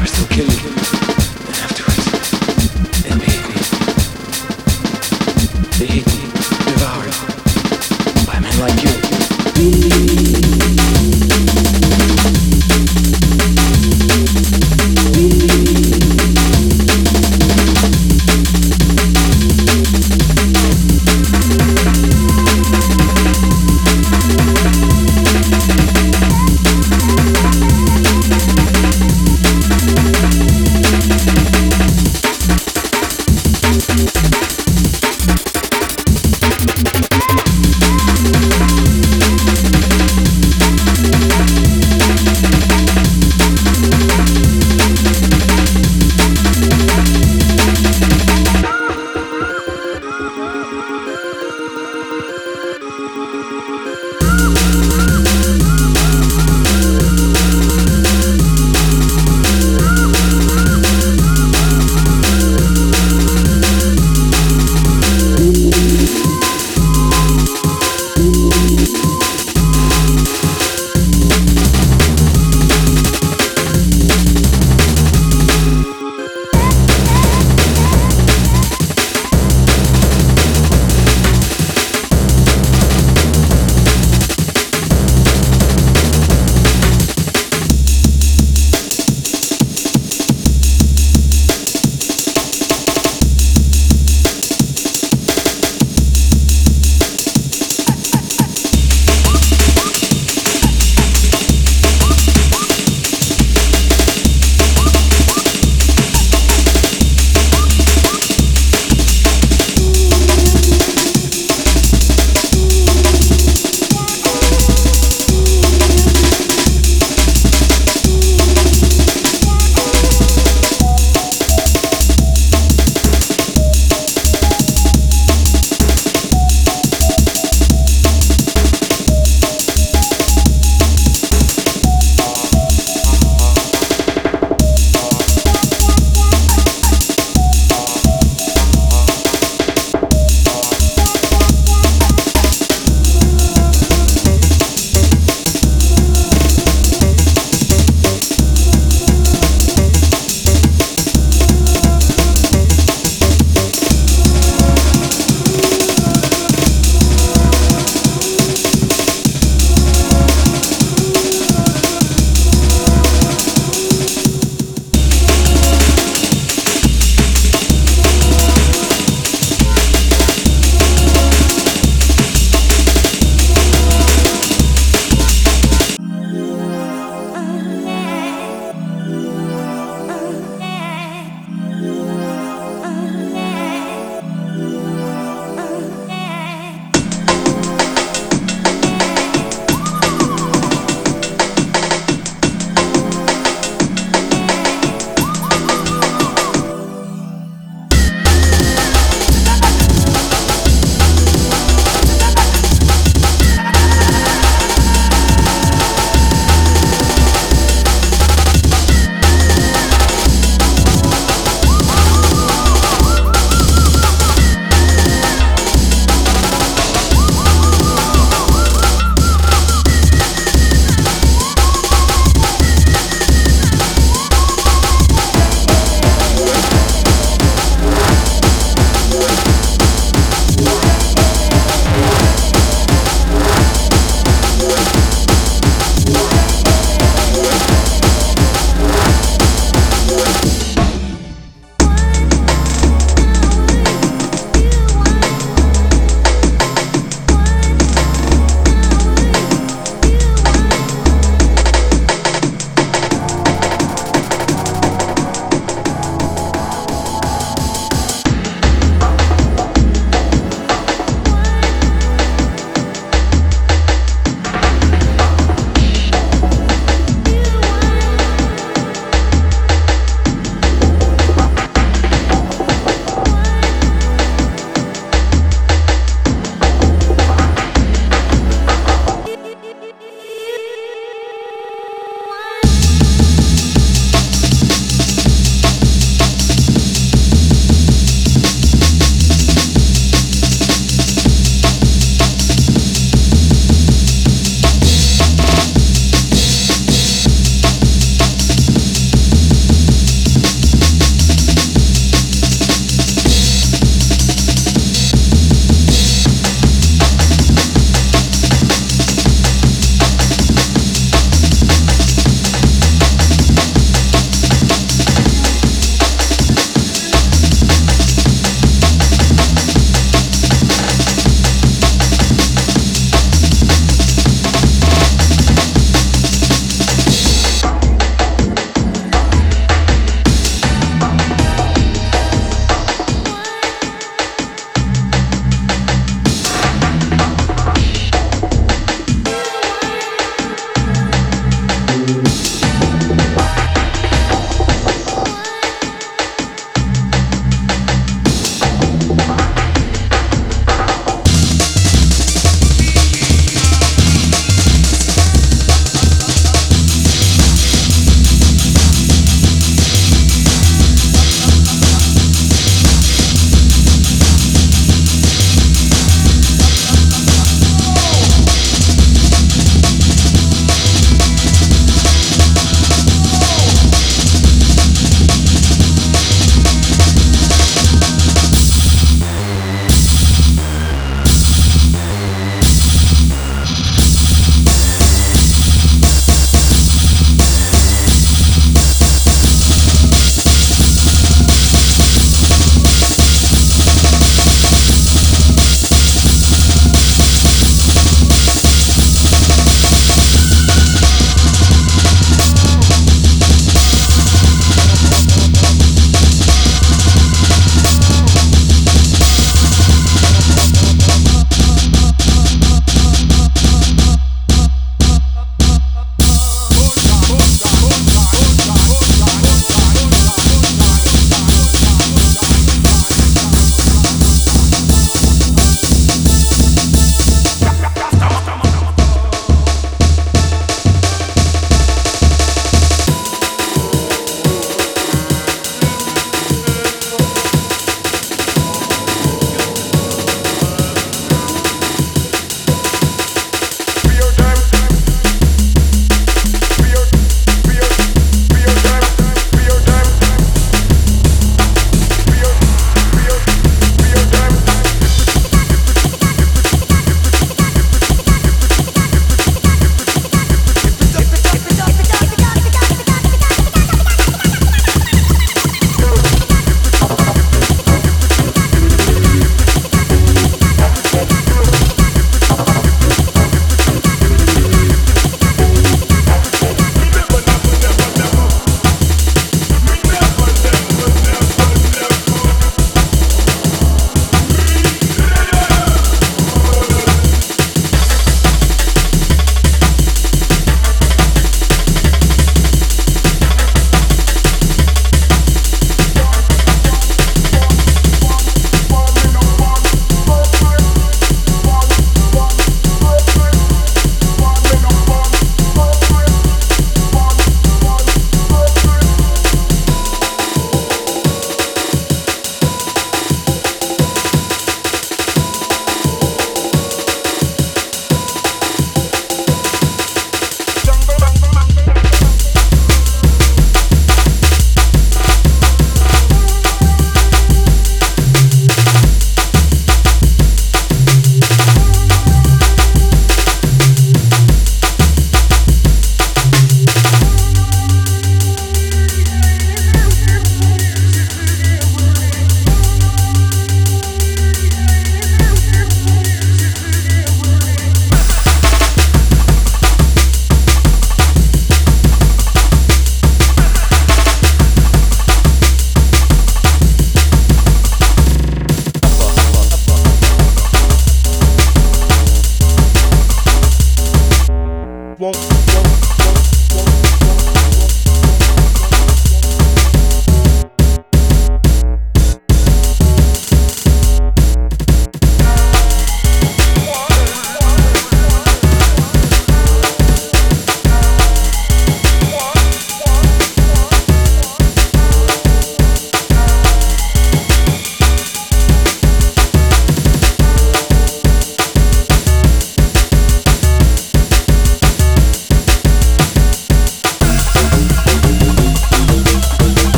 are still killing.